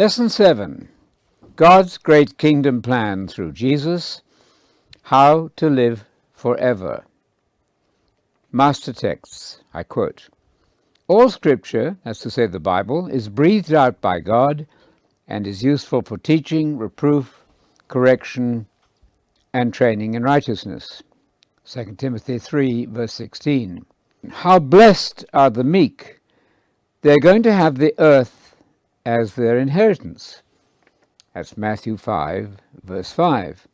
Lesson 7 God's Great Kingdom Plan Through Jesus How to Live Forever. Master Texts, I quote All Scripture, that's to say the Bible, is breathed out by God and is useful for teaching, reproof, correction, and training in righteousness. 2 Timothy 3, verse 16. How blessed are the meek! They're going to have the earth as their inheritance. That's Matthew 5, verse 5.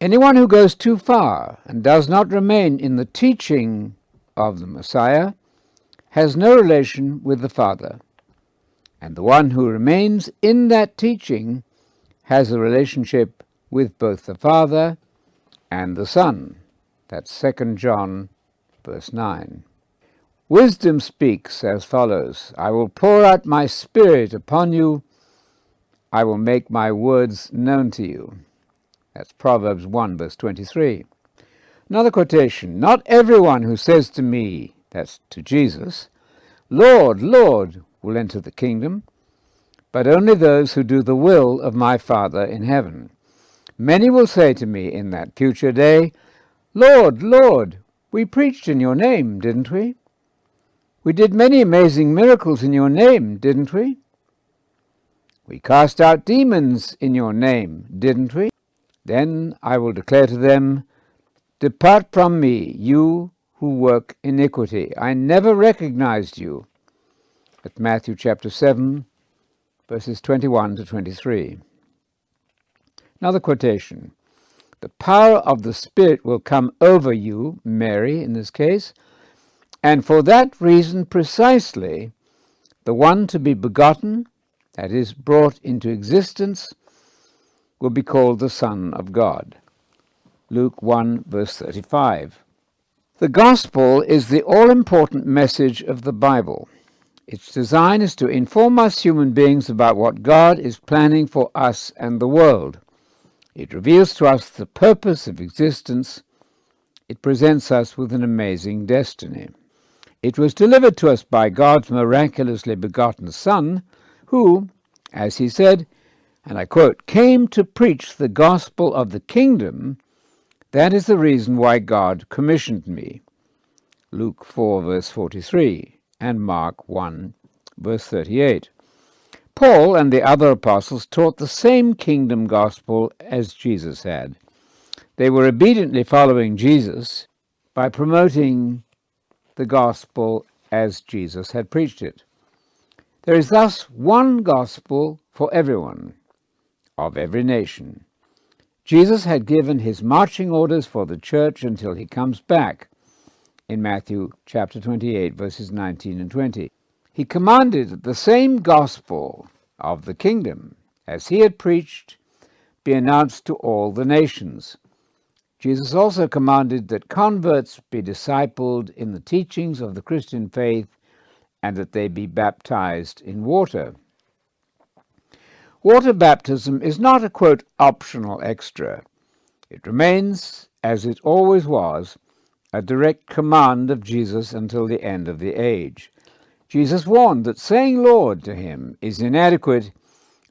Anyone who goes too far and does not remain in the teaching of the Messiah has no relation with the Father. And the one who remains in that teaching has a relationship with both the Father and the Son. That's 2 John, verse 9. Wisdom speaks as follows I will pour out my spirit upon you, I will make my words known to you. That's Proverbs 1, verse 23. Another quotation Not everyone who says to me, that's to Jesus, Lord, Lord, will enter the kingdom, but only those who do the will of my Father in heaven. Many will say to me in that future day, Lord, Lord, we preached in your name, didn't we? We did many amazing miracles in your name, didn't we? We cast out demons in your name, didn't we? Then I will declare to them, Depart from me, you who work iniquity. I never recognized you. At Matthew chapter 7, verses 21 to 23. Another quotation. The power of the Spirit will come over you, Mary in this case, and for that reason precisely, the one to be begotten, that is, brought into existence, will be called the Son of God. Luke 1, verse 35. The Gospel is the all important message of the Bible. Its design is to inform us human beings about what God is planning for us and the world. It reveals to us the purpose of existence. It presents us with an amazing destiny. It was delivered to us by God's miraculously begotten Son, who, as he said, and I quote, came to preach the gospel of the kingdom. That is the reason why God commissioned me. Luke 4, verse 43, and Mark 1, verse 38. Paul and the other apostles taught the same kingdom gospel as Jesus had. They were obediently following Jesus by promoting the gospel as Jesus had preached it. There is thus one gospel for everyone, of every nation. Jesus had given his marching orders for the church until he comes back in Matthew chapter 28, verses 19 and 20. He commanded that the same gospel of the kingdom as he had preached be announced to all the nations. Jesus also commanded that converts be discipled in the teachings of the Christian faith and that they be baptized in water. Water baptism is not a quote optional extra. It remains, as it always was, a direct command of Jesus until the end of the age. Jesus warned that saying Lord to him is inadequate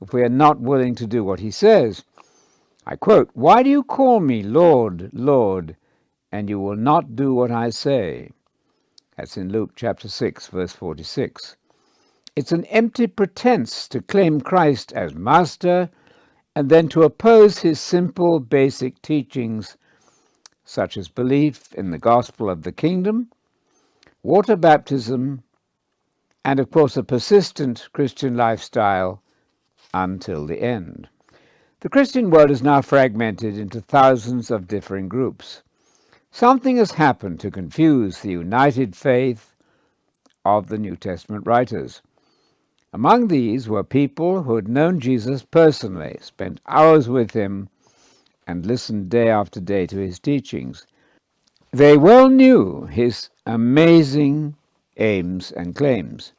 if we are not willing to do what he says. I quote, Why do you call me Lord, Lord, and you will not do what I say? That's in Luke chapter 6, verse 46. It's an empty pretense to claim Christ as Master and then to oppose his simple, basic teachings, such as belief in the gospel of the kingdom, water baptism, and of course a persistent Christian lifestyle until the end. The Christian world is now fragmented into thousands of differing groups. Something has happened to confuse the united faith of the New Testament writers. Among these were people who had known Jesus personally, spent hours with him, and listened day after day to his teachings. They well knew his amazing aims and claims.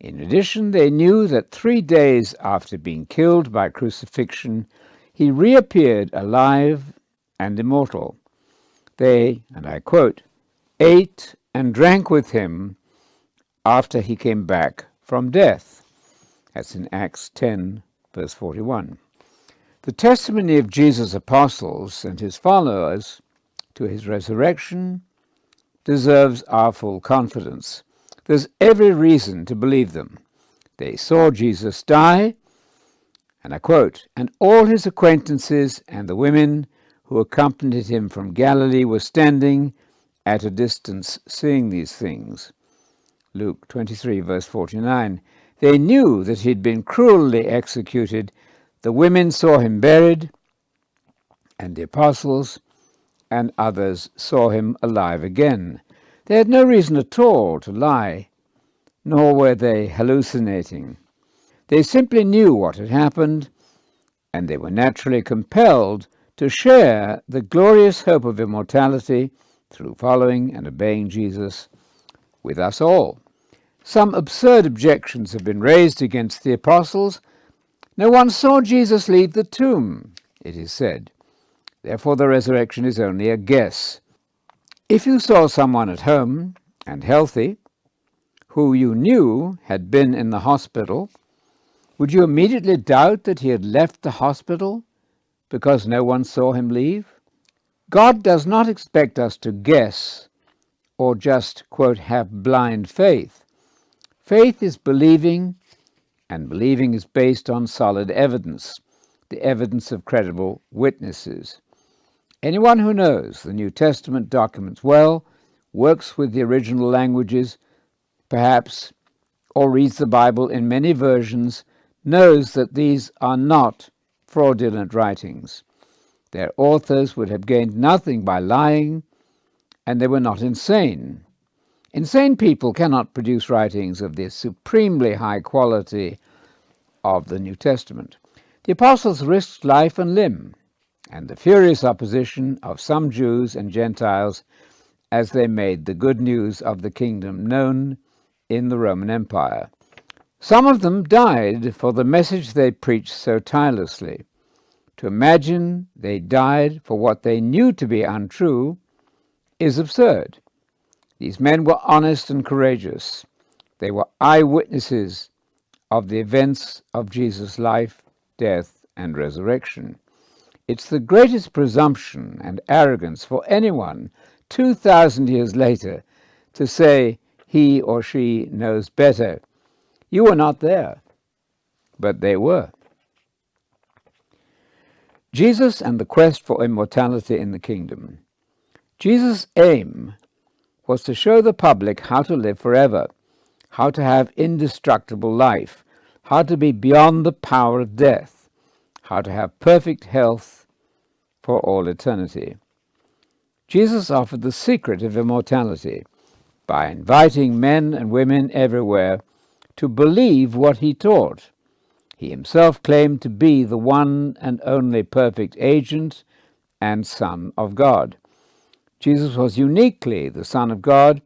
In addition, they knew that three days after being killed by crucifixion, he reappeared alive and immortal. They, and I quote, ate and drank with him after he came back from death. That's in Acts 10, verse 41. The testimony of Jesus' apostles and his followers to his resurrection deserves our full confidence. There's every reason to believe them. They saw Jesus die, and I quote, and all his acquaintances and the women who accompanied him from Galilee were standing at a distance seeing these things. Luke 23, verse 49. They knew that he'd been cruelly executed. The women saw him buried, and the apostles and others saw him alive again. They had no reason at all to lie, nor were they hallucinating. They simply knew what had happened, and they were naturally compelled to share the glorious hope of immortality through following and obeying Jesus with us all. Some absurd objections have been raised against the apostles. No one saw Jesus leave the tomb, it is said. Therefore, the resurrection is only a guess. If you saw someone at home and healthy, who you knew had been in the hospital, would you immediately doubt that he had left the hospital because no one saw him leave? God does not expect us to guess or just, quote, have blind faith. Faith is believing, and believing is based on solid evidence, the evidence of credible witnesses. Anyone who knows the New Testament documents well, works with the original languages, perhaps, or reads the Bible in many versions, knows that these are not fraudulent writings. Their authors would have gained nothing by lying, and they were not insane. Insane people cannot produce writings of the supremely high quality of the New Testament. The apostles risked life and limb, and the furious opposition of some Jews and Gentiles as they made the good news of the kingdom known in the Roman Empire. Some of them died for the message they preached so tirelessly. To imagine they died for what they knew to be untrue is absurd. These men were honest and courageous. They were eyewitnesses of the events of Jesus' life, death, and resurrection. It's the greatest presumption and arrogance for anyone 2,000 years later to say he or she knows better. You were not there, but they were. Jesus and the quest for immortality in the kingdom. Jesus' aim was to show the public how to live forever, how to have indestructible life, how to be beyond the power of death, how to have perfect health for all eternity. Jesus offered the secret of immortality by inviting men and women everywhere to believe what he taught he himself claimed to be the one and only perfect agent and Son of God. Jesus was uniquely the Son of God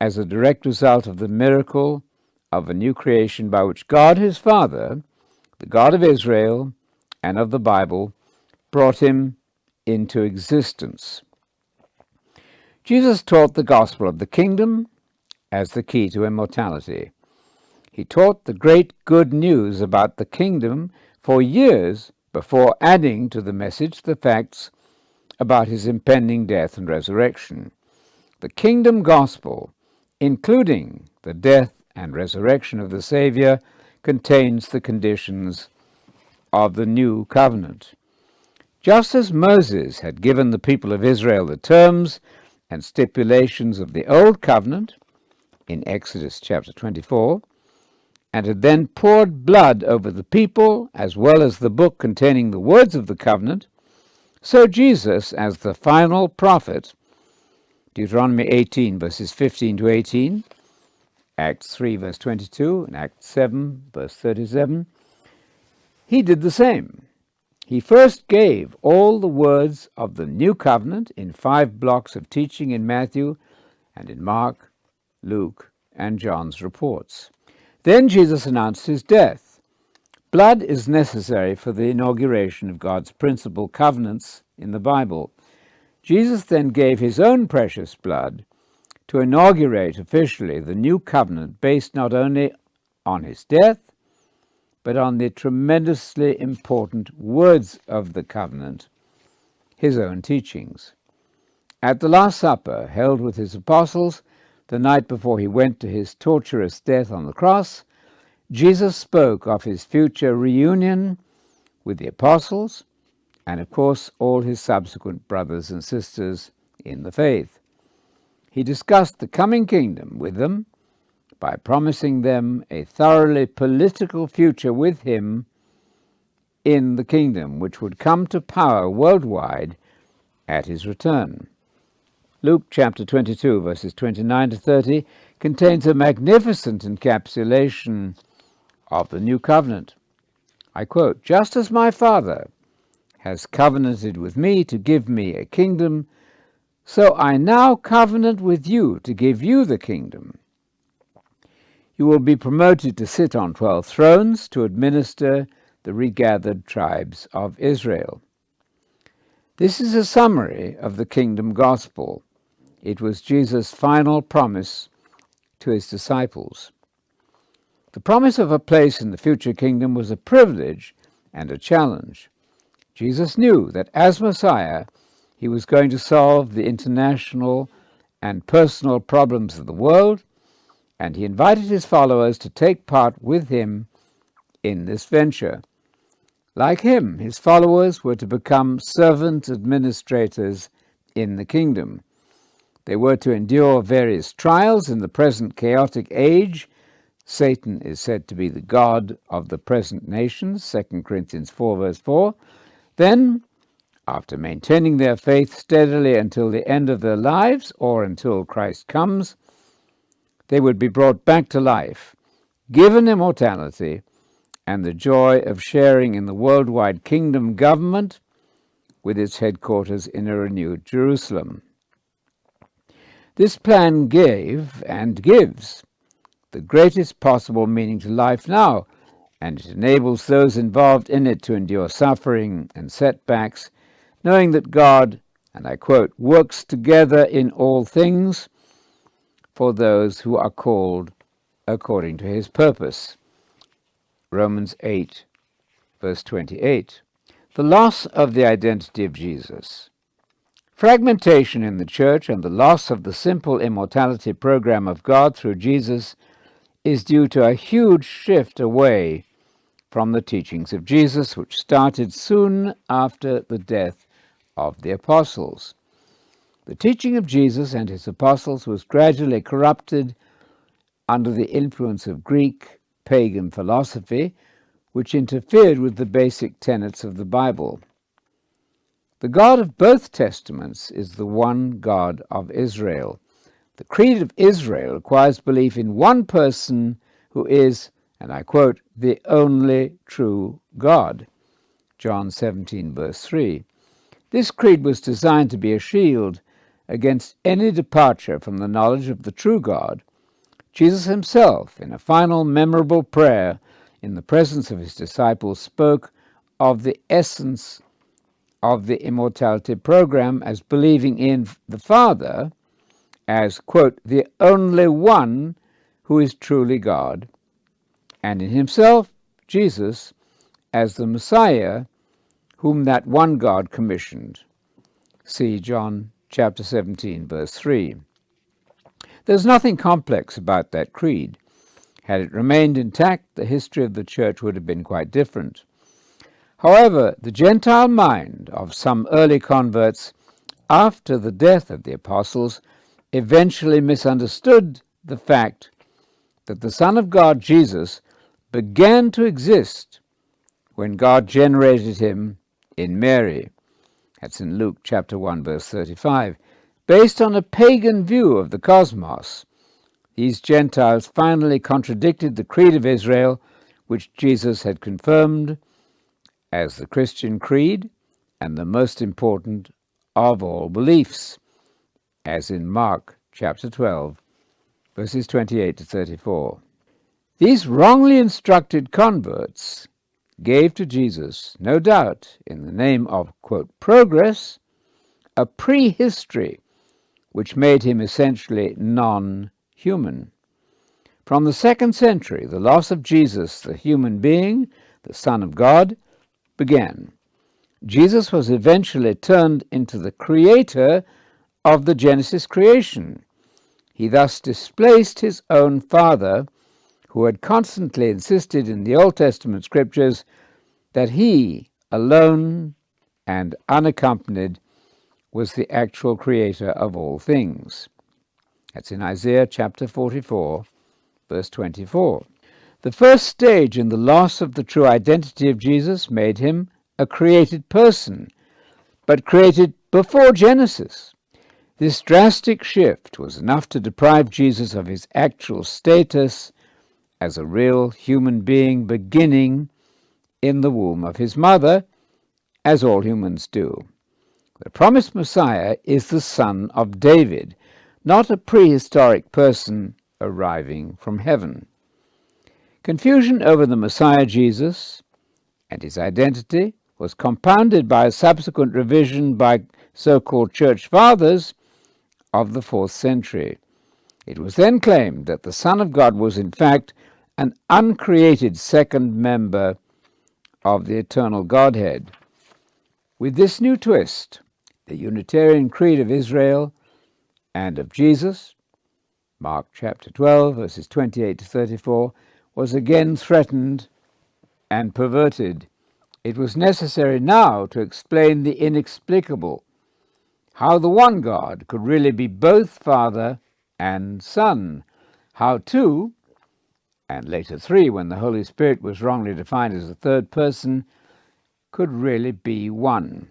as a direct result of the miracle of a new creation by which God his Father, the God of Israel and of the Bible, brought him into existence. Jesus taught the gospel of the kingdom as the key to immortality. He taught the great good news about the kingdom for years before adding to the message the facts about his impending death and resurrection. The kingdom gospel, including the death and resurrection of the Savior, contains the conditions of the new covenant. Just as Moses had given the people of Israel the terms and stipulations of the old covenant in Exodus chapter 24, and had then poured blood over the people, as well as the book containing the words of the covenant, so Jesus, as the final prophet, Deuteronomy 18, verses 15 to 18, Acts 3, verse 22, and Acts 7, verse 37, he did the same. He first gave all the words of the new covenant in five blocks of teaching in Matthew and in Mark, Luke, and John's reports. Then Jesus announced his death. Blood is necessary for the inauguration of God's principal covenants in the Bible. Jesus then gave his own precious blood to inaugurate officially the new covenant based not only on his death, but on the tremendously important words of the covenant, his own teachings. At the Last Supper, held with his apostles the night before he went to his torturous death on the cross, Jesus spoke of his future reunion with the apostles and, of course, all his subsequent brothers and sisters in the faith. He discussed the coming kingdom with them by promising them a thoroughly political future with him in the kingdom, which would come to power worldwide at his return. Luke chapter 22, verses 29 to 30, contains a magnificent encapsulation of the new covenant. I quote, Just as my Father has covenanted with me to give me a kingdom, so I now covenant with you to give you the kingdom. You will be promoted to sit on twelve thrones to administer the regathered tribes of Israel. This is a summary of the kingdom gospel. It was Jesus' final promise to his disciples. The promise of a place in the future kingdom was a privilege and a challenge. Jesus knew that as Messiah, he was going to solve the international and personal problems of the world and he invited his followers to take part with him in this venture. Like him, his followers were to become servant administrators in the kingdom. They were to endure various trials in the present chaotic age. Satan is said to be the God of the present nations, 2 Corinthians 4, verse 4. Then, after maintaining their faith steadily until the end of their lives or until Christ comes, they would be brought back to life, given immortality, and the joy of sharing in the worldwide kingdom government with its headquarters in a renewed Jerusalem. This plan gave and gives the greatest possible meaning to life now, and it enables those involved in it to endure suffering and setbacks, knowing that God, and I quote, works together in all things for those who are called according to his purpose. Romans 8, verse 28. The loss of the identity of Jesus. Fragmentation in the church and the loss of the simple immortality program of God through Jesus is due to a huge shift away from the teachings of Jesus, which started soon after the death of the apostles. The teaching of Jesus and his apostles was gradually corrupted under the influence of Greek pagan philosophy, which interfered with the basic tenets of the Bible. The God of both Testaments is the one God of Israel. The Creed of Israel requires belief in one person who is, and I quote, the only true God. John 17, verse 3. This creed was designed to be a shield against any departure from the knowledge of the true God, Jesus himself, in a final memorable prayer in the presence of his disciples, spoke of the essence of the immortality program as believing in the Father as, quote, the only one who is truly God, and in himself, Jesus, as the Messiah whom that one God commissioned. See John chapter 17, verse 3. There's nothing complex about that creed. Had it remained intact, the history of the church would have been quite different. However, the Gentile mind of some early converts after the death of the apostles eventually misunderstood the fact that the Son of God, Jesus, began to exist when God generated him in Mary. That's in Luke chapter 1, verse 35. Based on a pagan view of the cosmos, these Gentiles finally contradicted the creed of Israel, which Jesus had confirmed as the Christian creed and the most important of all beliefs, as in Mark chapter 12, verses 28 to 34. These wrongly instructed converts gave to Jesus, no doubt in the name of, quote, progress, a prehistory which made him essentially non human. From the second century, the loss of Jesus, the human being, the Son of God, began. Jesus was eventually turned into the creator of the Genesis creation. He thus displaced his own Father, who had constantly insisted in the Old Testament scriptures that he alone and unaccompanied was the actual creator of all things. That's in Isaiah chapter 44, verse 24. The first stage in the loss of the true identity of Jesus made him a created person, but created before Genesis. This drastic shift was enough to deprive Jesus of his actual status as a real human being beginning in the womb of his mother, as all humans do. The promised Messiah is the son of David, not a prehistoric person arriving from heaven. Confusion over the Messiah Jesus and his identity was compounded by a subsequent revision by so called church fathers of the fourth century. It was then claimed that the Son of God was, in fact, an uncreated second member of the eternal Godhead. With this new twist, the Unitarian Creed of Israel and of Jesus, Mark chapter 12, verses 28 to 34, was again threatened and perverted. It was necessary now to explain the inexplicable how the one God could really be both Father and Son, how two, and later three, when the Holy Spirit was wrongly defined as a third person, could really be one.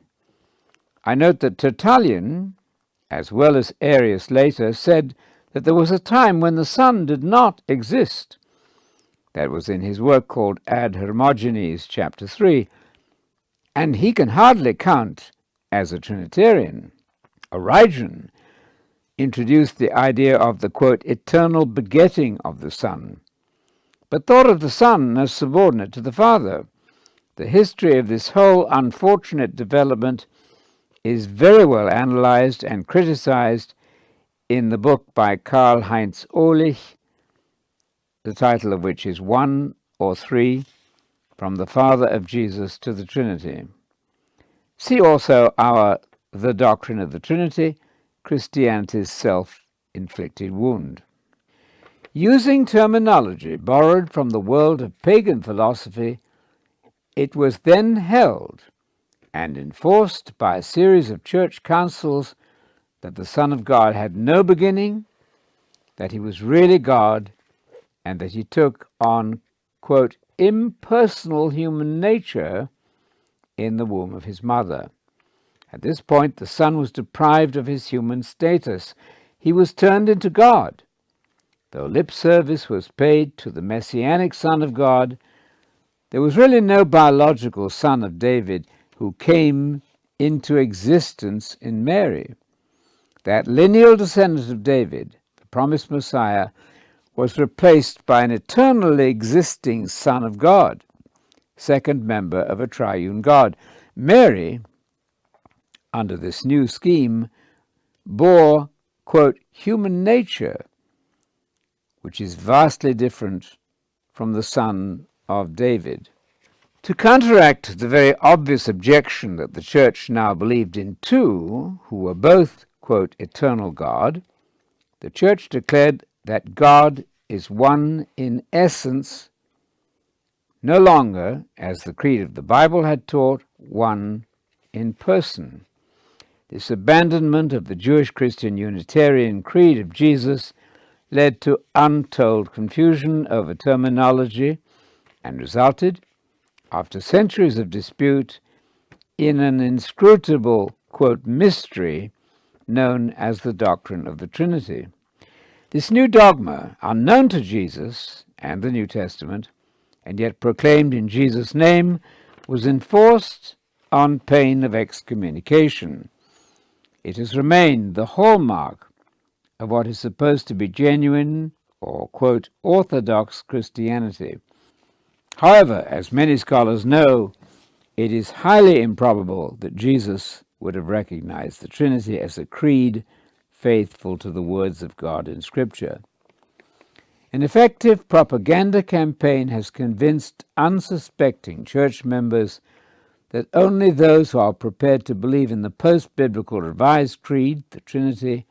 I note that Tertullian, as well as Arius later, said that there was a time when the Son did not exist. That was in his work called Ad Hermogenes, chapter 3, and he can hardly count as a Trinitarian. Origen introduced the idea of the quote, eternal begetting of the Son, but thought of the Son as subordinate to the Father. The history of this whole unfortunate development is very well analyzed and criticized in the book by Karl Heinz Ohlig, the title of which is One or Three From the Father of Jesus to the Trinity. See also our the doctrine of the Trinity, Christianity's self inflicted wound. Using terminology borrowed from the world of pagan philosophy, it was then held and enforced by a series of church councils that the Son of God had no beginning, that he was really God, and that he took on, quote, impersonal human nature in the womb of his mother. At this point, the Son was deprived of his human status. He was turned into God. Though lip service was paid to the messianic Son of God, there was really no biological son of David who came into existence in Mary. That lineal descendant of David, the promised Messiah, was replaced by an eternally existing Son of God, second member of a triune God. Mary under this new scheme bore, quote, human nature, which is vastly different from the son of David. To counteract the very obvious objection that the church now believed in two, who were both, quote, eternal God, the church declared that God is one in essence, no longer, as the creed of the Bible had taught, one in person. This abandonment of the Jewish Christian Unitarian creed of Jesus led to untold confusion over terminology and resulted, after centuries of dispute, in an inscrutable, quote, mystery known as the doctrine of the Trinity. This new dogma, unknown to Jesus and the New Testament, and yet proclaimed in Jesus' name, was enforced on pain of excommunication. It has remained the hallmark of what is supposed to be genuine or, quote, orthodox Christianity. However, as many scholars know, it is highly improbable that Jesus would have recognized the Trinity as a creed faithful to the words of God in Scripture. An effective propaganda campaign has convinced unsuspecting church members that only those who are prepared to believe in the post biblical revised creed, the Trinity,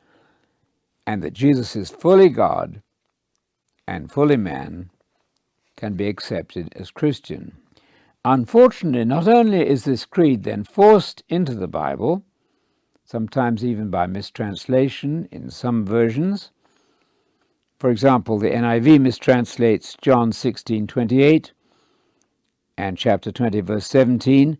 and that Jesus is fully God and fully man can be accepted as Christian. Unfortunately, not only is this creed then forced into the Bible, sometimes even by mistranslation in some versions. For example, the NIV mistranslates John 16:28 and chapter 20 verse 17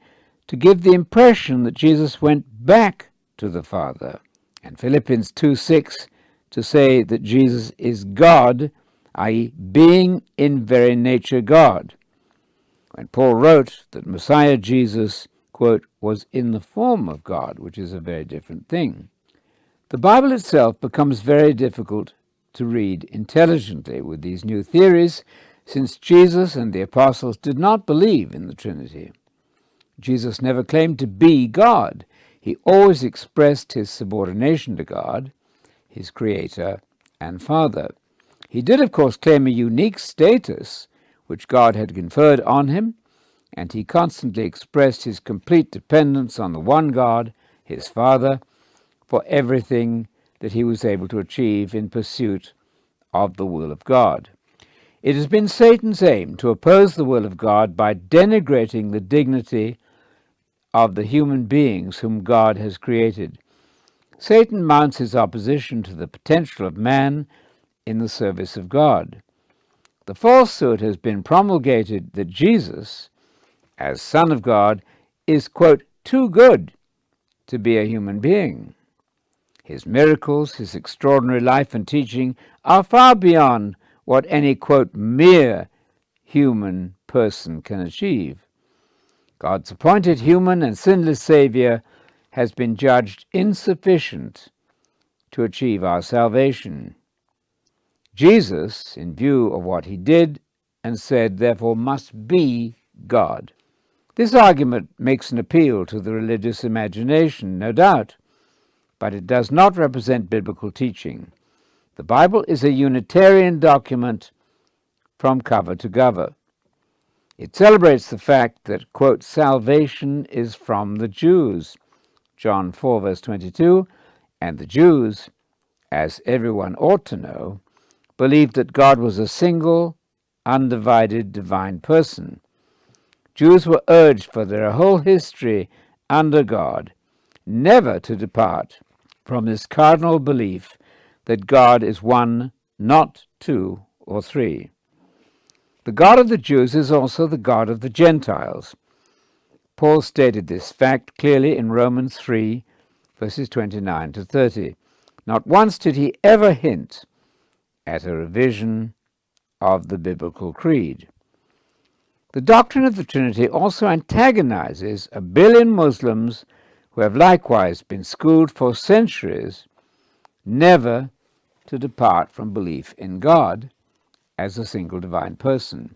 to give the impression that Jesus went back to the Father, and Philippians 2:6 to say that Jesus is God, i.e., being in very nature God. When Paul wrote that Messiah Jesus, quote, was in the form of God, which is a very different thing. The Bible itself becomes very difficult to read intelligently with these new theories, since Jesus and the apostles did not believe in the Trinity. Jesus never claimed to be God. He always expressed his subordination to God, his Creator and Father. He did, of course, claim a unique status which God had conferred on him, and he constantly expressed his complete dependence on the one God, his Father, for everything that he was able to achieve in pursuit of the will of God. It has been Satan's aim to oppose the will of God by denigrating the dignity of the human beings whom God has created. Satan mounts his opposition to the potential of man in the service of God. The falsehood has been promulgated that Jesus, as Son of God, is, quote, too good to be a human being. His miracles, his extraordinary life and teaching are far beyond what any, quote, mere human person can achieve. God's appointed human and sinless Savior has been judged insufficient to achieve our salvation. Jesus, in view of what he did and said, therefore must be God. This argument makes an appeal to the religious imagination, no doubt, but it does not represent biblical teaching. The Bible is a Unitarian document from cover to cover. It celebrates the fact that, quote, salvation is from the Jews, John 4, verse 22, and the Jews, as everyone ought to know, believed that God was a single, undivided divine person. Jews were urged for their whole history under God never to depart from this cardinal belief that God is one, not two or three. The God of the Jews is also the God of the Gentiles. Paul stated this fact clearly in Romans 3, verses 29 to 30. Not once did he ever hint at a revision of the biblical creed. The doctrine of the Trinity also antagonizes a billion Muslims who have likewise been schooled for centuries never to depart from belief in God as a single divine person.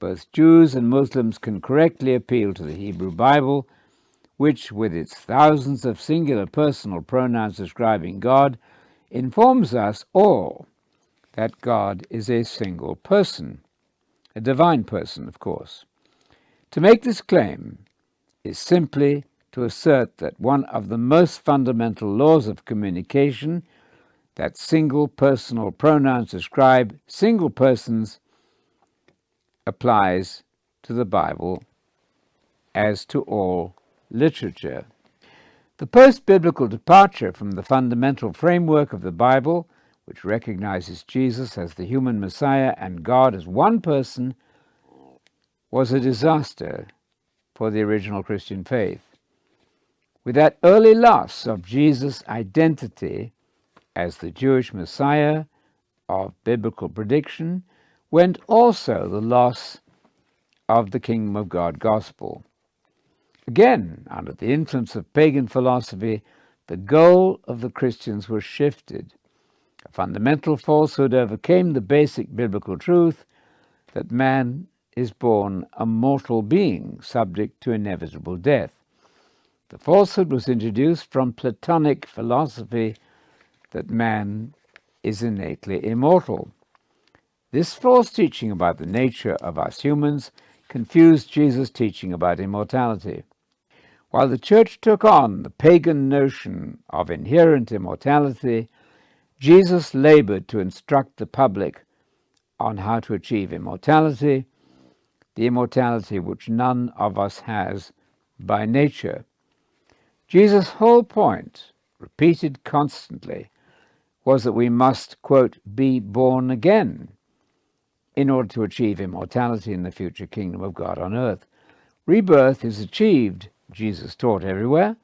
Both Jews and Muslims can correctly appeal to the Hebrew Bible, which, with its thousands of singular personal pronouns describing God, informs us all that God is a single person, a divine person, of course. To make this claim is simply to assert that one of the most fundamental laws of communication that single personal pronouns describe single persons applies to the Bible as to all literature. The post biblical departure from the fundamental framework of the Bible, which recognizes Jesus as the human Messiah and God as one person, was a disaster for the original Christian faith. With that early loss of Jesus' identity, as the Jewish Messiah of biblical prediction went also the loss of the kingdom of God gospel. Again, under the influence of pagan philosophy, the goal of the Christians was shifted. A fundamental falsehood overcame the basic biblical truth that man is born a mortal being subject to inevitable death. The falsehood was introduced from Platonic philosophy that man is innately immortal. This false teaching about the nature of us humans confused Jesus' teaching about immortality. While the church took on the pagan notion of inherent immortality, Jesus labored to instruct the public on how to achieve immortality, the immortality which none of us has by nature. Jesus' whole point, repeated constantly, was that we must, quote, be born again in order to achieve immortality in the future kingdom of God on earth. Rebirth is achieved, Jesus taught everywhere,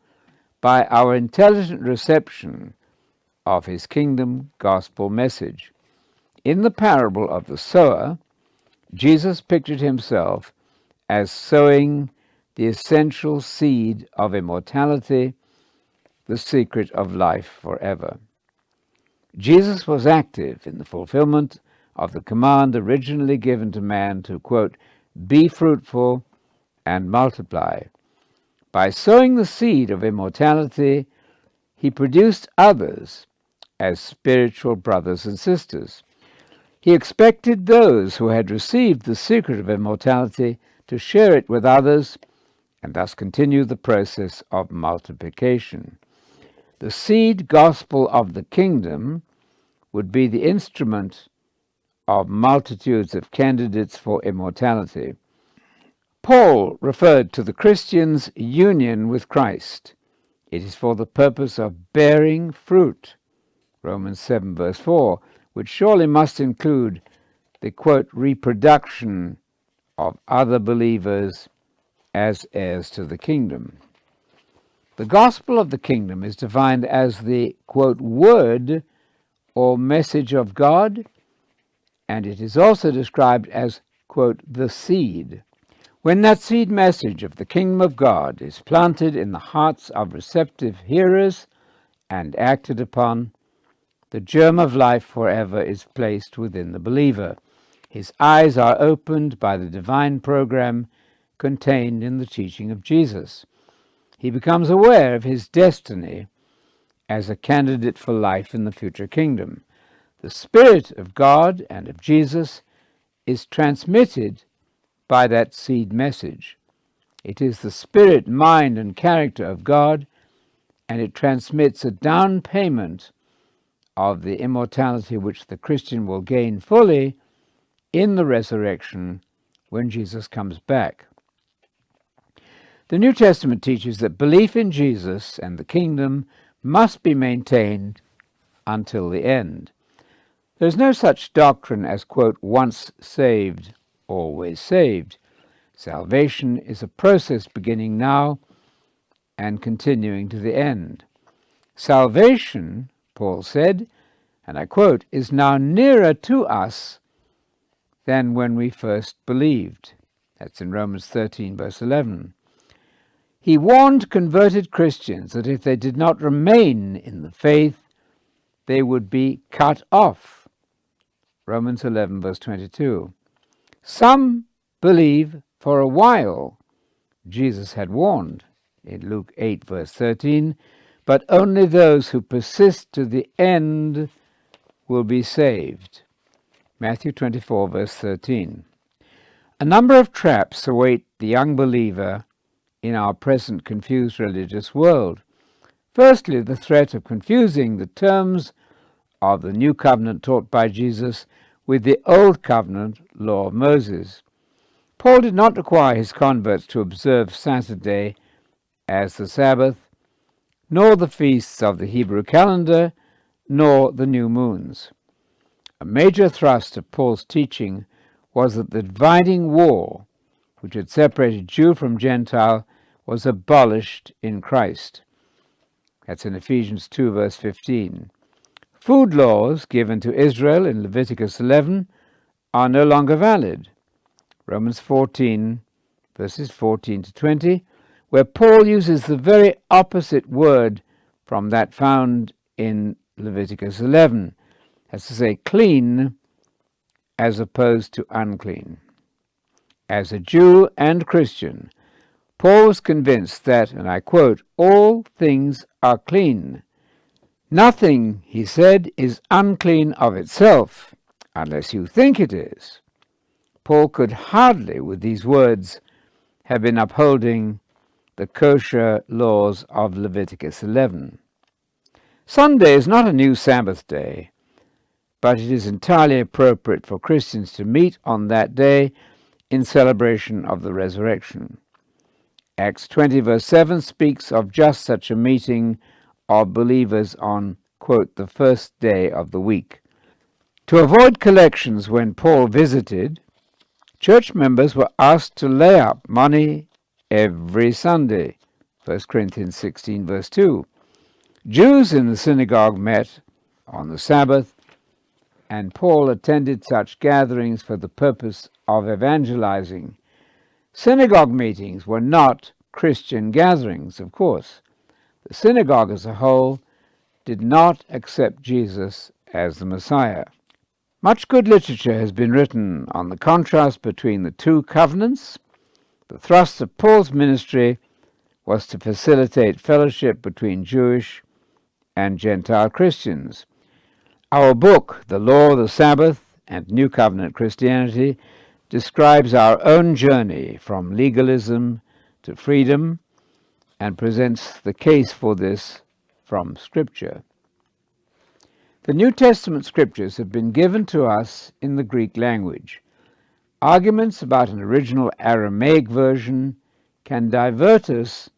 by our intelligent reception of his kingdom gospel message. In the parable of the sower, Jesus pictured himself as sowing the essential seed of immortality, the secret of life forever. Jesus was active in the fulfillment of the command originally given to man to, quote, be fruitful and multiply. By sowing the seed of immortality, he produced others as spiritual brothers and sisters. He expected those who had received the secret of immortality to share it with others and thus continue the process of multiplication. The seed gospel of the kingdom would be the instrument of multitudes of candidates for immortality. Paul referred to the Christian's union with Christ. It is for the purpose of bearing fruit. Romans 7, verse 4 which surely must include the quote reproduction of other believers as heirs to the kingdom. The gospel of the kingdom is defined as the quote word or message of God, and it is also described as quote the seed. When that seed message of the kingdom of God is planted in the hearts of receptive hearers and acted upon, the germ of life forever is placed within the believer. His eyes are opened by the divine program contained in the teaching of Jesus. He becomes aware of his destiny as a candidate for life in the future kingdom. The Spirit of God and of Jesus is transmitted by that seed message. It is the spirit, mind, and character of God, and it transmits a down payment of the immortality which the Christian will gain fully in the resurrection when Jesus comes back. The New Testament teaches that belief in Jesus and the kingdom must be maintained until the end. There is no such doctrine as, quote, once saved, always saved. Salvation is a process beginning now and continuing to the end. Salvation Paul said, and I quote, is now nearer to us than when we first believed. That's in Romans 13, verse 11. He warned converted Christians that if they did not remain in the faith, they would be cut off. Romans 11, verse 22. Some believe for a while, Jesus had warned in Luke 8, verse 13 but only those who persist to the end will be saved. Matthew 24, verse 13. A number of traps await the young believer in our present confused religious world. Firstly, the threat of confusing the terms of the new covenant taught by Jesus with the old covenant law of Moses. Paul did not require his converts to observe Saturday as the Sabbath, nor the feasts of the Hebrew calendar, nor the new moons. A major thrust of Paul's teaching was that the dividing wall, which had separated Jew from Gentile, was abolished in Christ. That's in Ephesians 2, verse 15. Food laws given to Israel in Leviticus 11 are no longer valid. Romans 14, verses 14 to 20, where Paul uses the very opposite word from that found in Leviticus 11. as to say, clean as opposed to unclean. As a Jew and Christian, Paul was convinced that, and I quote, all things are clean. Nothing, he said, is unclean of itself, unless you think it is. Paul could hardly, with these words, have been upholding the kosher laws of Leviticus 11. Sunday is not a new Sabbath day, but it is entirely appropriate for Christians to meet on that day in celebration of the resurrection. Acts 20, verse 7 speaks of just such a meeting of believers on, quote, the first day of the week. To avoid collections when Paul visited, church members were asked to lay up money every Sunday. 1 Corinthians 16, verse 2. Jews in the synagogue met on the Sabbath, and Paul attended such gatherings for the purpose of evangelizing. Synagogue meetings were not Christian gatherings, of course. The synagogue as a whole did not accept Jesus as the Messiah. Much good literature has been written on the contrast between the two covenants. The thrust of Paul's ministry was to facilitate fellowship between Jewish and Gentile Christians. Our book, The Law, the Sabbath, and New Covenant Christianity, describes our own journey from legalism to freedom and presents the case for this from Scripture. The New Testament scriptures have been given to us in the Greek language. Arguments about an original Aramaic version can divert us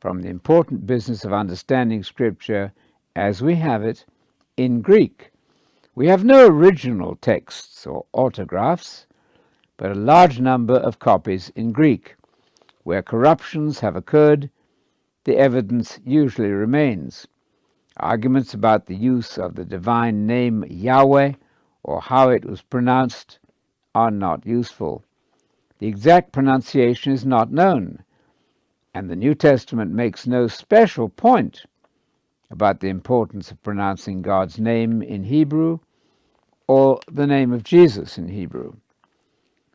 from the important business of understanding Scripture as we have it in Greek. We have no original texts or autographs, but a large number of copies in Greek. Where corruptions have occurred, the evidence usually remains. Arguments about the use of the divine name Yahweh or how it was pronounced are not useful. The exact pronunciation is not known, and the New Testament makes no special point about the importance of pronouncing God's name in Hebrew or the name of Jesus in Hebrew.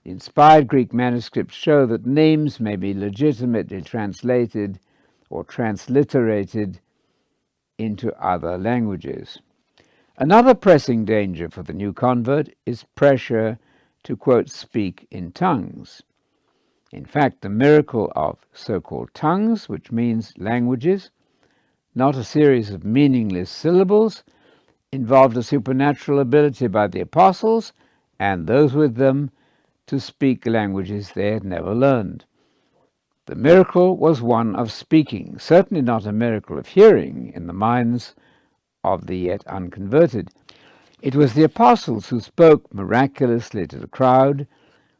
The inspired Greek manuscripts show that names may be legitimately translated or transliterated into other languages. Another pressing danger for the new convert is pressure to, quote, speak in tongues. In fact, the miracle of so called tongues, which means languages, not a series of meaningless syllables, involved a supernatural ability by the apostles and those with them to speak languages they had never learned. The miracle was one of speaking, certainly not a miracle of hearing in the minds of the yet unconverted. It was the apostles who spoke miraculously to the crowd,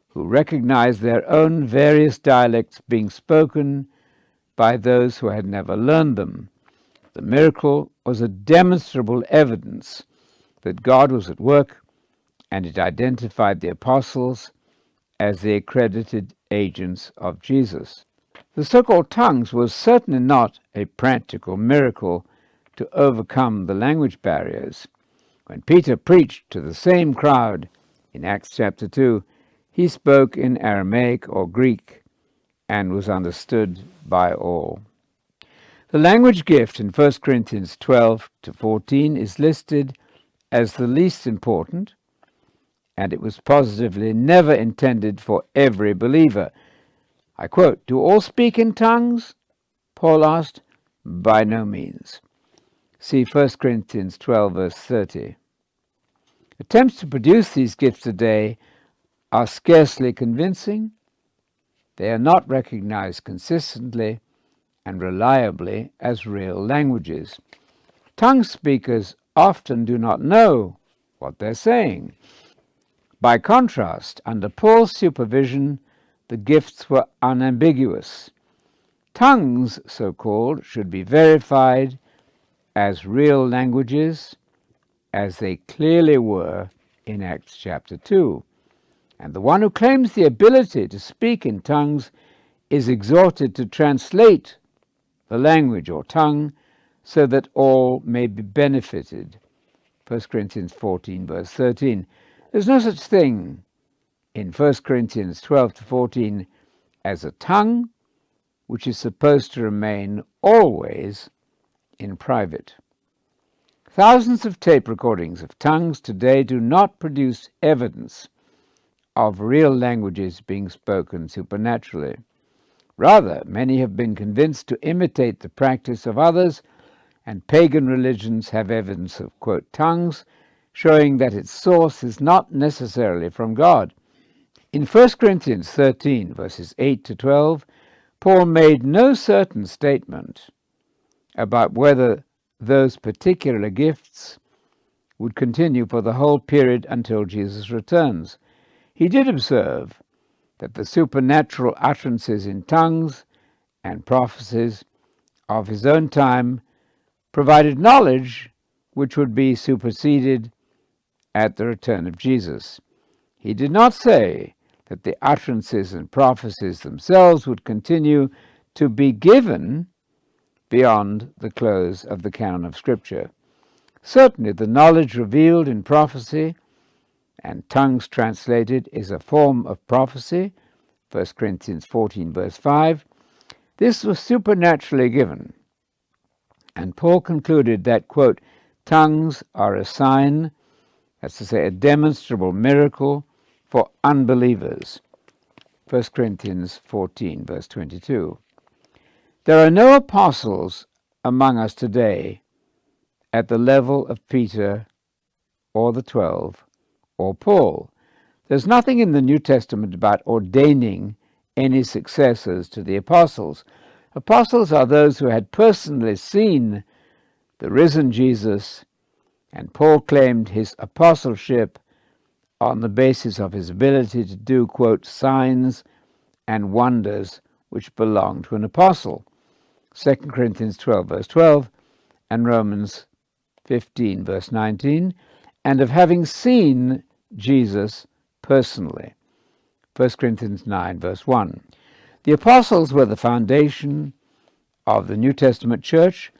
who recognized their own various dialects being spoken by those who had never learned them. The miracle was a demonstrable evidence that God was at work, and it identified the apostles as the accredited agents of Jesus. The so called tongues was certainly not a practical miracle to overcome the language barriers. When Peter preached to the same crowd in Acts chapter 2, he spoke in Aramaic or Greek and was understood by all. The language gift in 1 Corinthians 12 to 14 is listed as the least important, and it was positively never intended for every believer. I quote, Do all speak in tongues? Paul asked. By no means. See 1 Corinthians 12, verse 30. Attempts to produce these gifts today are scarcely convincing. They are not recognized consistently and reliably as real languages. Tongue speakers often do not know what they're saying. By contrast, under Paul's supervision, the gifts were unambiguous. Tongues, so called, should be verified as real languages, as they clearly were in Acts chapter 2. And the one who claims the ability to speak in tongues is exhorted to translate the language or tongue so that all may be benefited. 1 Corinthians 14, verse 13. There's no such thing in 1 Corinthians 12 to 14 as a tongue which is supposed to remain always in private. Thousands of tape recordings of tongues today do not produce evidence of real languages being spoken supernaturally. Rather, many have been convinced to imitate the practice of others, and pagan religions have evidence of, quote, tongues, showing that its source is not necessarily from God. In 1 Corinthians 13, verses 8 to 12, Paul made no certain statement about whether those particular gifts would continue for the whole period until Jesus returns. He did observe that the supernatural utterances in tongues and prophecies of his own time provided knowledge which would be superseded at the return of Jesus. He did not say that the utterances and prophecies themselves would continue to be given beyond the close of the canon of Scripture. Certainly, the knowledge revealed in prophecy and tongues translated is a form of prophecy, 1 Corinthians 14, verse 5. This was supernaturally given. And Paul concluded that, quote, tongues are a sign, that's to say, a demonstrable miracle for unbelievers. 1 Corinthians 14, verse 22. There are no apostles among us today at the level of Peter or the twelve or Paul. There's nothing in the New Testament about ordaining any successors to the apostles. Apostles are those who had personally seen the risen Jesus, and Paul claimed his apostleship on the basis of his ability to do, quote, signs and wonders which belong to an apostle. 2 Corinthians 12, verse 12, and Romans 15, verse 19, and of having seen Jesus personally. 1 Corinthians 9, verse 1. The apostles were the foundation of the New Testament church,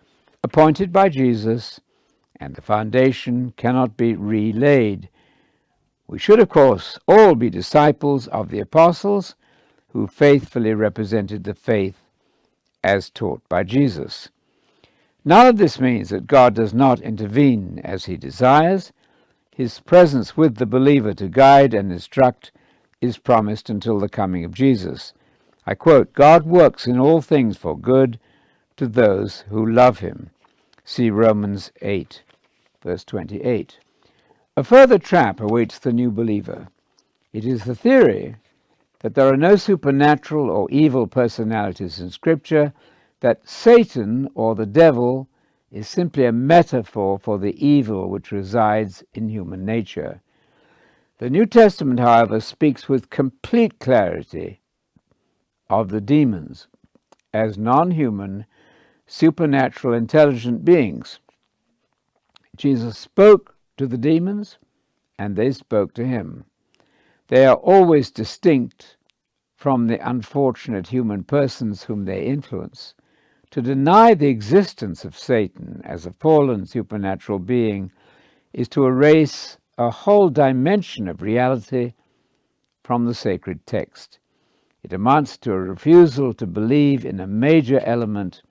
appointed by Jesus, and the foundation cannot be relaid. We should, of course, all be disciples of the apostles who faithfully represented the faith as taught by Jesus. None of this means that God does not intervene as he desires. His presence with the believer to guide and instruct is promised until the coming of Jesus. I quote, God works in all things for good to those who love him. See Romans 8, verse 28. A further trap awaits the new believer. It is the theory that there are no supernatural or evil personalities in Scripture, that Satan or the devil is simply a metaphor for the evil which resides in human nature. The New Testament, however, speaks with complete clarity of the demons as non human, supernatural, intelligent beings. Jesus spoke to the demons, and they spoke to him. They are always distinct from the unfortunate human persons whom they influence. To deny the existence of Satan as a fallen supernatural being is to erase a whole dimension of reality from the sacred text. It amounts to a refusal to believe in a major element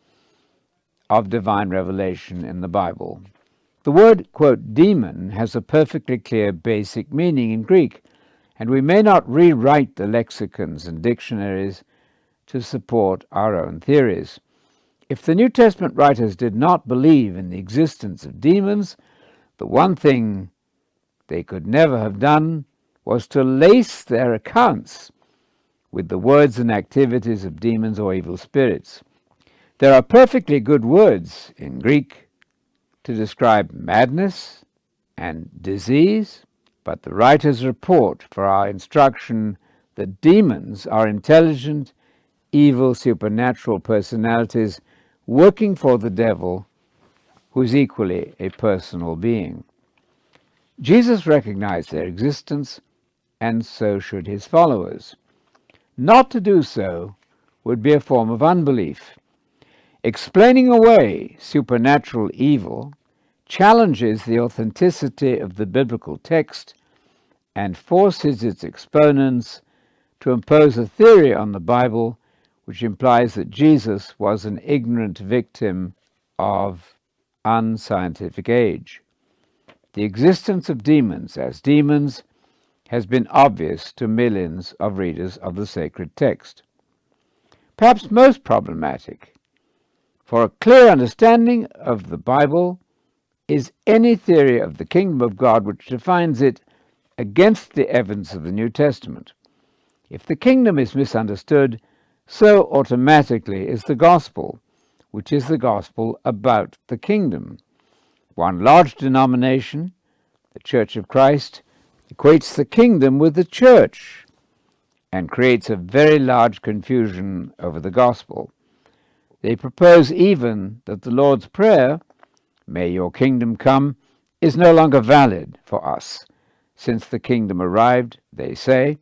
of divine revelation in the Bible. The word, quote, demon has a perfectly clear basic meaning in Greek and we may not rewrite the lexicons and dictionaries to support our own theories. If the New Testament writers did not believe in the existence of demons, the one thing they could never have done was to lace their accounts with the words and activities of demons or evil spirits. There are perfectly good words in Greek to describe madness and disease, but the writers report for our instruction that demons are intelligent, evil, supernatural personalities working for the devil, who is equally a personal being. Jesus recognized their existence, and so should his followers. Not to do so would be a form of unbelief. Explaining away supernatural evil challenges the authenticity of the biblical text and forces its exponents to impose a theory on the Bible which implies that Jesus was an ignorant victim of unscientific age. The existence of demons as demons has been obvious to millions of readers of the sacred text. Perhaps most problematic for a clear understanding of the Bible is any theory of the kingdom of God which defines it against the evidence of the New Testament. If the kingdom is misunderstood, so automatically is the gospel, which is the gospel about the kingdom. One large denomination, the Church of Christ, equates the kingdom with the church and creates a very large confusion over the gospel. They propose even that the Lord's Prayer, May your kingdom come, is no longer valid for us, since the kingdom arrived, they say,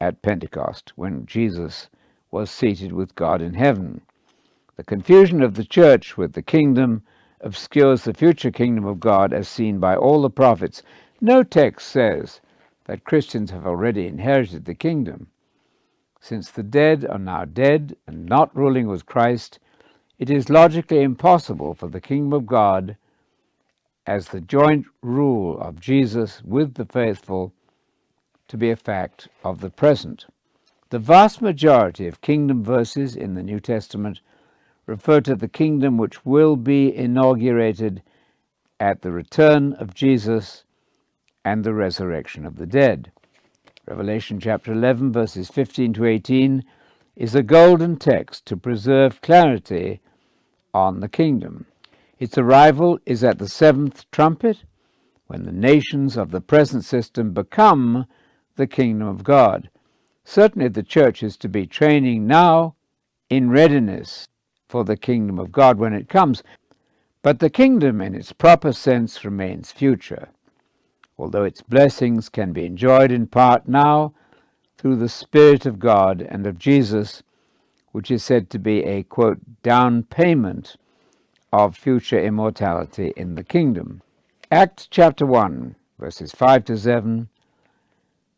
at Pentecost, when Jesus was seated with God in heaven. The confusion of the church with the kingdom obscures the future kingdom of God as seen by all the prophets. No text says that Christians have already inherited the kingdom. Since the dead are now dead and not ruling with Christ, it is logically impossible for the kingdom of God, as the joint rule of Jesus with the faithful, to be a fact of the present. The vast majority of kingdom verses in the New Testament refer to the kingdom which will be inaugurated at the return of Jesus and the resurrection of the dead. Revelation chapter 11, verses 15 to 18, is a golden text to preserve clarity on the kingdom. Its arrival is at the seventh trumpet, when the nations of the present system become the kingdom of God. Certainly, the church is to be training now in readiness for the kingdom of God when it comes, but the kingdom in its proper sense remains future although its blessings can be enjoyed in part now through the Spirit of God and of Jesus, which is said to be a, quote, down payment of future immortality in the kingdom. Acts chapter 1, verses 5 to 7,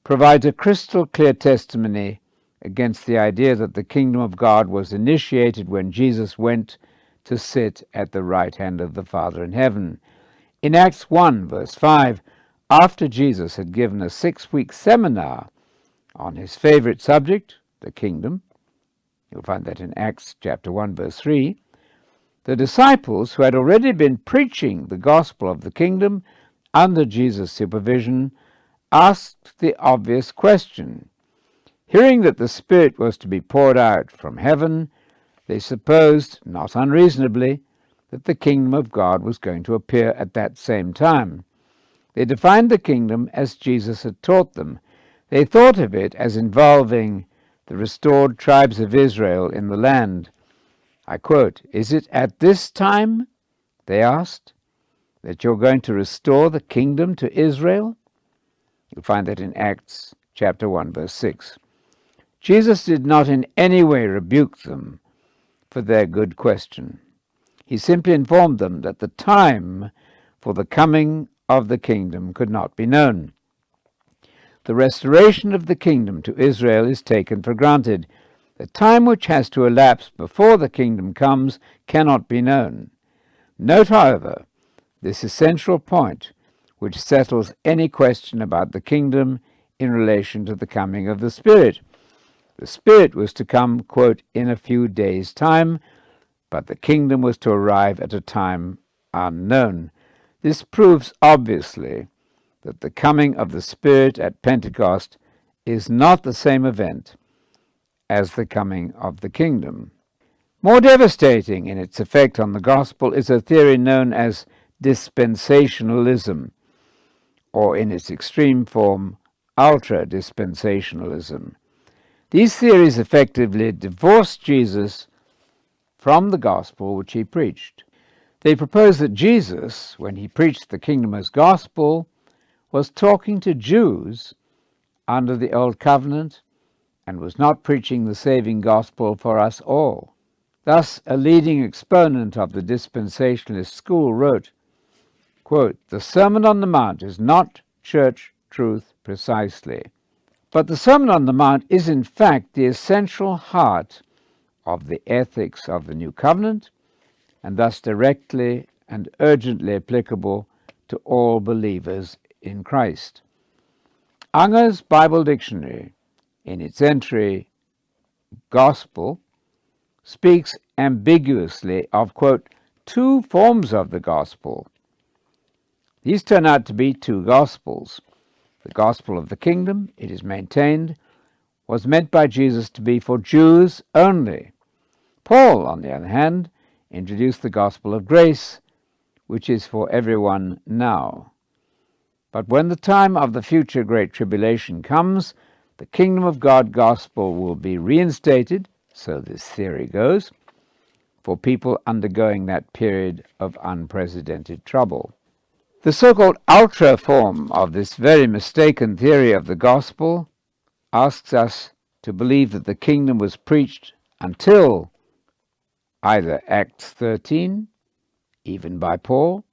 provides a crystal clear testimony against the idea that the kingdom of God was initiated when Jesus went to sit at the right hand of the Father in heaven. In Acts 1, verse 5, after Jesus had given a six week seminar on his favorite subject, the kingdom, you'll find that in Acts chapter 1, verse 3, the disciples, who had already been preaching the gospel of the kingdom under Jesus' supervision, asked the obvious question. Hearing that the Spirit was to be poured out from heaven, they supposed, not unreasonably, that the kingdom of God was going to appear at that same time. They defined the kingdom as Jesus had taught them. They thought of it as involving the restored tribes of Israel in the land. I quote, Is it at this time, they asked, that you're going to restore the kingdom to Israel? You'll find that in Acts chapter 1, verse 6. Jesus did not in any way rebuke them for their good question. He simply informed them that the time for the coming of the kingdom could not be known. The restoration of the kingdom to Israel is taken for granted. The time which has to elapse before the kingdom comes cannot be known. Note, however, this essential point which settles any question about the kingdom in relation to the coming of the Spirit. The Spirit was to come, quote, in a few days' time, but the kingdom was to arrive at a time unknown. This proves obviously that the coming of the Spirit at Pentecost is not the same event as the coming of the kingdom. More devastating in its effect on the gospel is a theory known as dispensationalism, or in its extreme form, ultra dispensationalism. These theories effectively divorce Jesus from the gospel which he preached. They propose that Jesus, when he preached the kingdom as gospel, was talking to Jews under the Old Covenant and was not preaching the saving gospel for us all. Thus, a leading exponent of the dispensationalist school wrote, quote, The Sermon on the Mount is not church truth precisely, but the Sermon on the Mount is in fact the essential heart of the ethics of the New Covenant and thus directly and urgently applicable to all believers in Christ. Unger's Bible Dictionary, in its entry Gospel, speaks ambiguously of, quote, two forms of the gospel. These turn out to be two gospels. The gospel of the kingdom, it is maintained, was meant by Jesus to be for Jews only. Paul, on the other hand, introduced the gospel of grace, which is for everyone now. But when the time of the future great tribulation comes, the kingdom of God gospel will be reinstated, so this theory goes, for people undergoing that period of unprecedented trouble. The so called ultra form of this very mistaken theory of the gospel asks us to believe that the kingdom was preached until either Acts 13, even by Paul,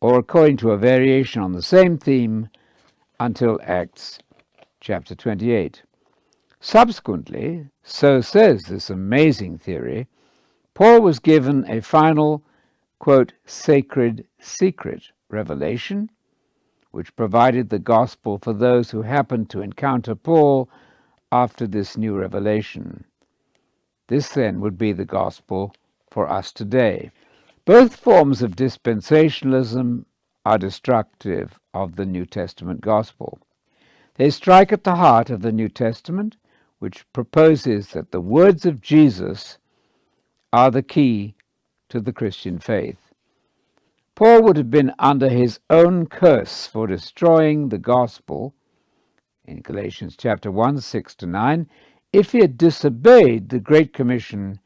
or according to a variation on the same theme, until Acts chapter 28. Subsequently, so says this amazing theory, Paul was given a final, quote, sacred secret revelation, which provided the gospel for those who happened to encounter Paul after this new revelation. This then would be the gospel for us today. Both forms of dispensationalism are destructive of the New Testament gospel. They strike at the heart of the New Testament, which proposes that the words of Jesus are the key to the Christian faith. Paul would have been under his own curse for destroying the gospel in Galatians chapter 1, 6 to 9, if he had disobeyed the Great Commission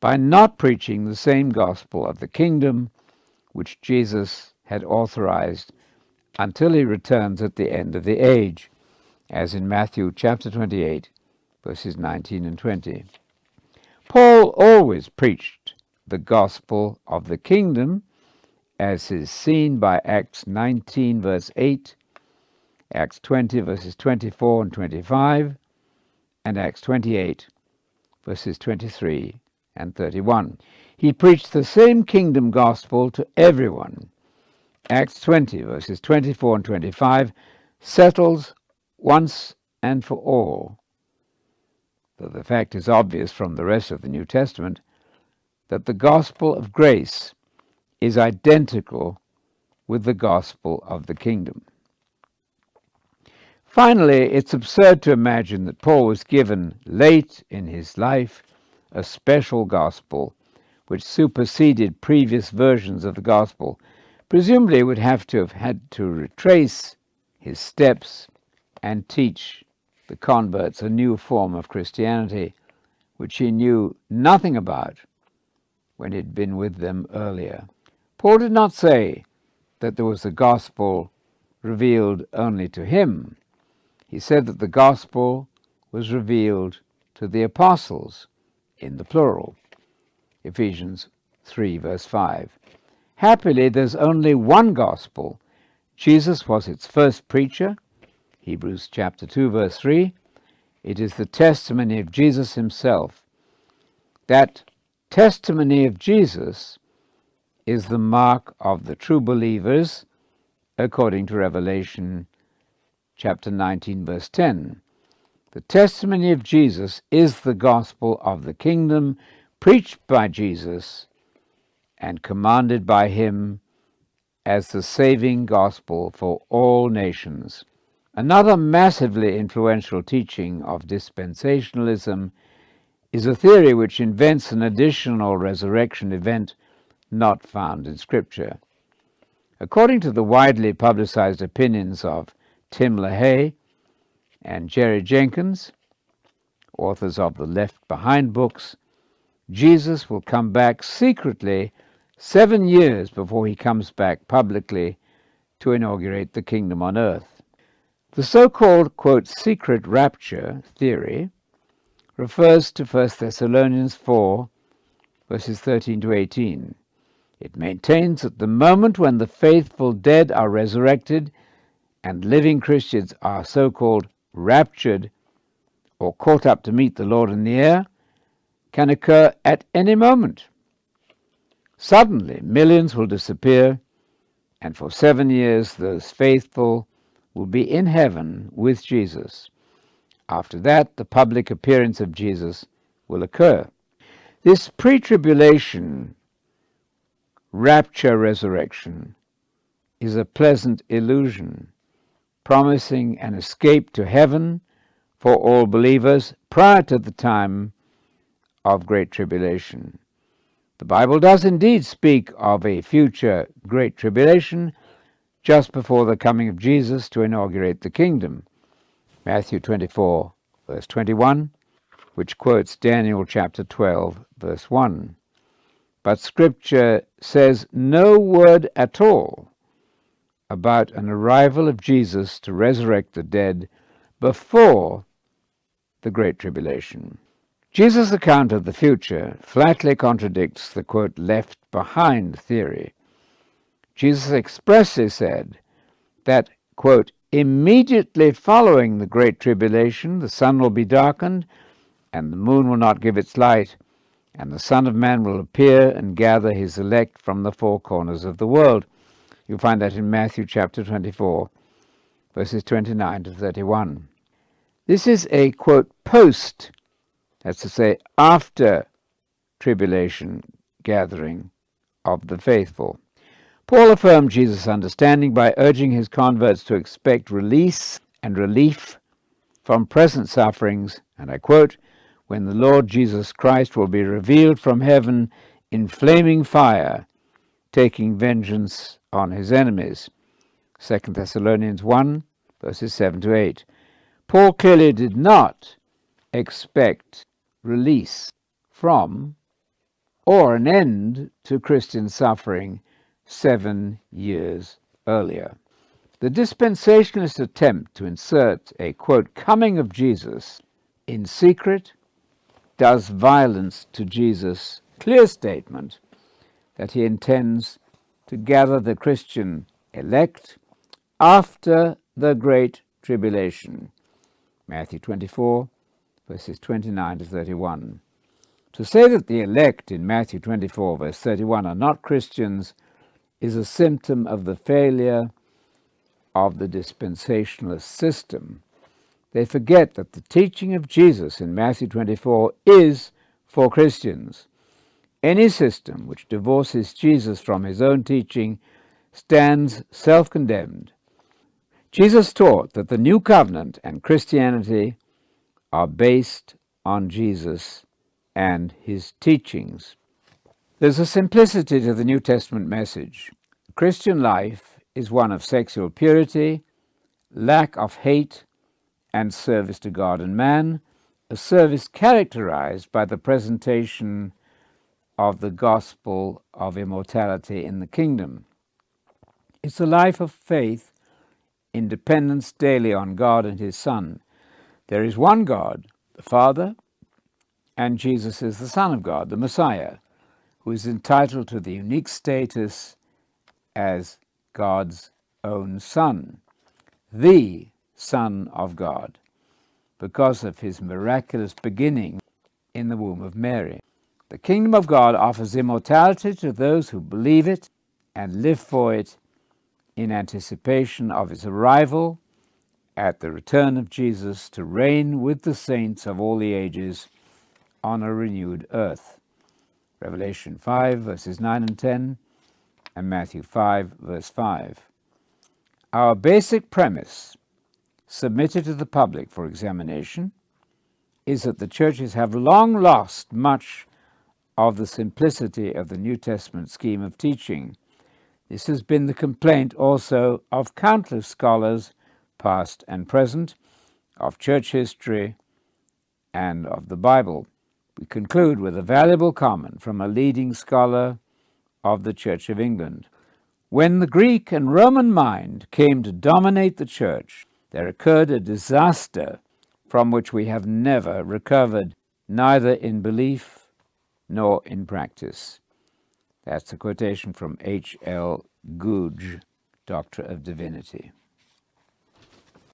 by not preaching the same gospel of the kingdom which Jesus had authorized until he returns at the end of the age, as in Matthew chapter 28, verses 19 and 20. Paul always preached the gospel of the kingdom, as is seen by Acts 19, verse 8, Acts 20, verses 24 and 25, and Acts 28, verses 23 and 31. He preached the same kingdom gospel to everyone. Acts 20, verses 24 and 25, settles once and for all though the fact is obvious from the rest of the New Testament, that the gospel of grace is identical with the gospel of the kingdom. Finally, it's absurd to imagine that Paul was given late in his life a special gospel which superseded previous versions of the gospel. Presumably, would have to have had to retrace his steps and teach the converts a new form of Christianity which he knew nothing about when he'd been with them earlier. Paul did not say that there was a gospel revealed only to him. He said that the gospel was revealed to the apostles in the plural. Ephesians 3, verse 5. Happily, there's only one gospel. Jesus was its first preacher, Hebrews chapter 2, verse 3. It is the testimony of Jesus himself. That testimony of Jesus is the mark of the true believers, according to Revelation chapter 19, verse 10. The testimony of Jesus is the gospel of the kingdom, preached by Jesus and commanded by him as the saving gospel for all nations. Another massively influential teaching of dispensationalism is a theory which invents an additional resurrection event not found in Scripture. According to the widely publicized opinions of Tim LaHaye and Jerry Jenkins, authors of the Left Behind books, Jesus will come back secretly seven years before he comes back publicly to inaugurate the kingdom on earth. The so-called, quote, secret rapture theory refers to 1 Thessalonians 4, verses 13 to 18. It maintains that the moment when the faithful dead are resurrected and living Christians are so-called raptured or caught up to meet the Lord in the air can occur at any moment. Suddenly, millions will disappear, and for seven years those faithful will be in heaven with Jesus. After that, the public appearance of Jesus will occur. This pre tribulation rapture resurrection is a pleasant illusion, promising an escape to heaven for all believers prior to the time of great tribulation. The Bible does indeed speak of a future great tribulation just before the coming of Jesus to inaugurate the kingdom. Matthew 24, verse 21, which quotes Daniel chapter 12, verse 1. But Scripture says no word at all about an arrival of Jesus to resurrect the dead before the Great Tribulation. Jesus' account of the future flatly contradicts the quote left behind theory. Jesus expressly said that, quote, immediately following the Great Tribulation, the sun will be darkened, and the moon will not give its light, and the Son of Man will appear and gather his elect from the four corners of the world. You'll find that in Matthew chapter 24, verses 29 to 31. This is a, quote, post that's to say, after tribulation gathering of the faithful. Paul affirmed Jesus' understanding by urging his converts to expect release and relief from present sufferings, and I quote, when the Lord Jesus Christ will be revealed from heaven in flaming fire, taking vengeance on his enemies. 2 Thessalonians 1, verses 7 to 8. Paul clearly did not expect release from or an end to Christian suffering seven years earlier. The dispensationalist attempt to insert a quote, coming of Jesus in secret does violence to Jesus' clear statement that he intends to gather the Christian elect after the Great Tribulation. Matthew 24, verses 29 to 31. To say that the elect in Matthew 24, verse 31, are not Christians is a symptom of the failure of the dispensationalist system. They forget that the teaching of Jesus in Matthew 24 is for Christians. Any system which divorces Jesus from his own teaching stands self condemned. Jesus taught that the new covenant and Christianity are based on Jesus and his teachings. There's a simplicity to the New Testament message. Christian life is one of sexual purity, lack of hate, and service to God and man, a service characterized by the presentation of the gospel of immortality in the kingdom. It's a life of faith in dependence daily on God and His Son, there is one God, the Father, and Jesus is the Son of God, the Messiah, who is entitled to the unique status as God's own Son, the Son of God, because of his miraculous beginning in the womb of Mary. The kingdom of God offers immortality to those who believe it and live for it in anticipation of its arrival at the return of Jesus to reign with the saints of all the ages on a renewed earth. Revelation 5, verses 9 and 10, and Matthew 5, verse 5. Our basic premise, submitted to the public for examination, is that the churches have long lost much of the simplicity of the New Testament scheme of teaching. This has been the complaint also of countless scholars past and present, of church history, and of the Bible. We conclude with a valuable comment from a leading scholar of the Church of England. When the Greek and Roman mind came to dominate the church, there occurred a disaster from which we have never recovered, neither in belief nor in practice. That's a quotation from H. L. Goudge, Doctor of Divinity.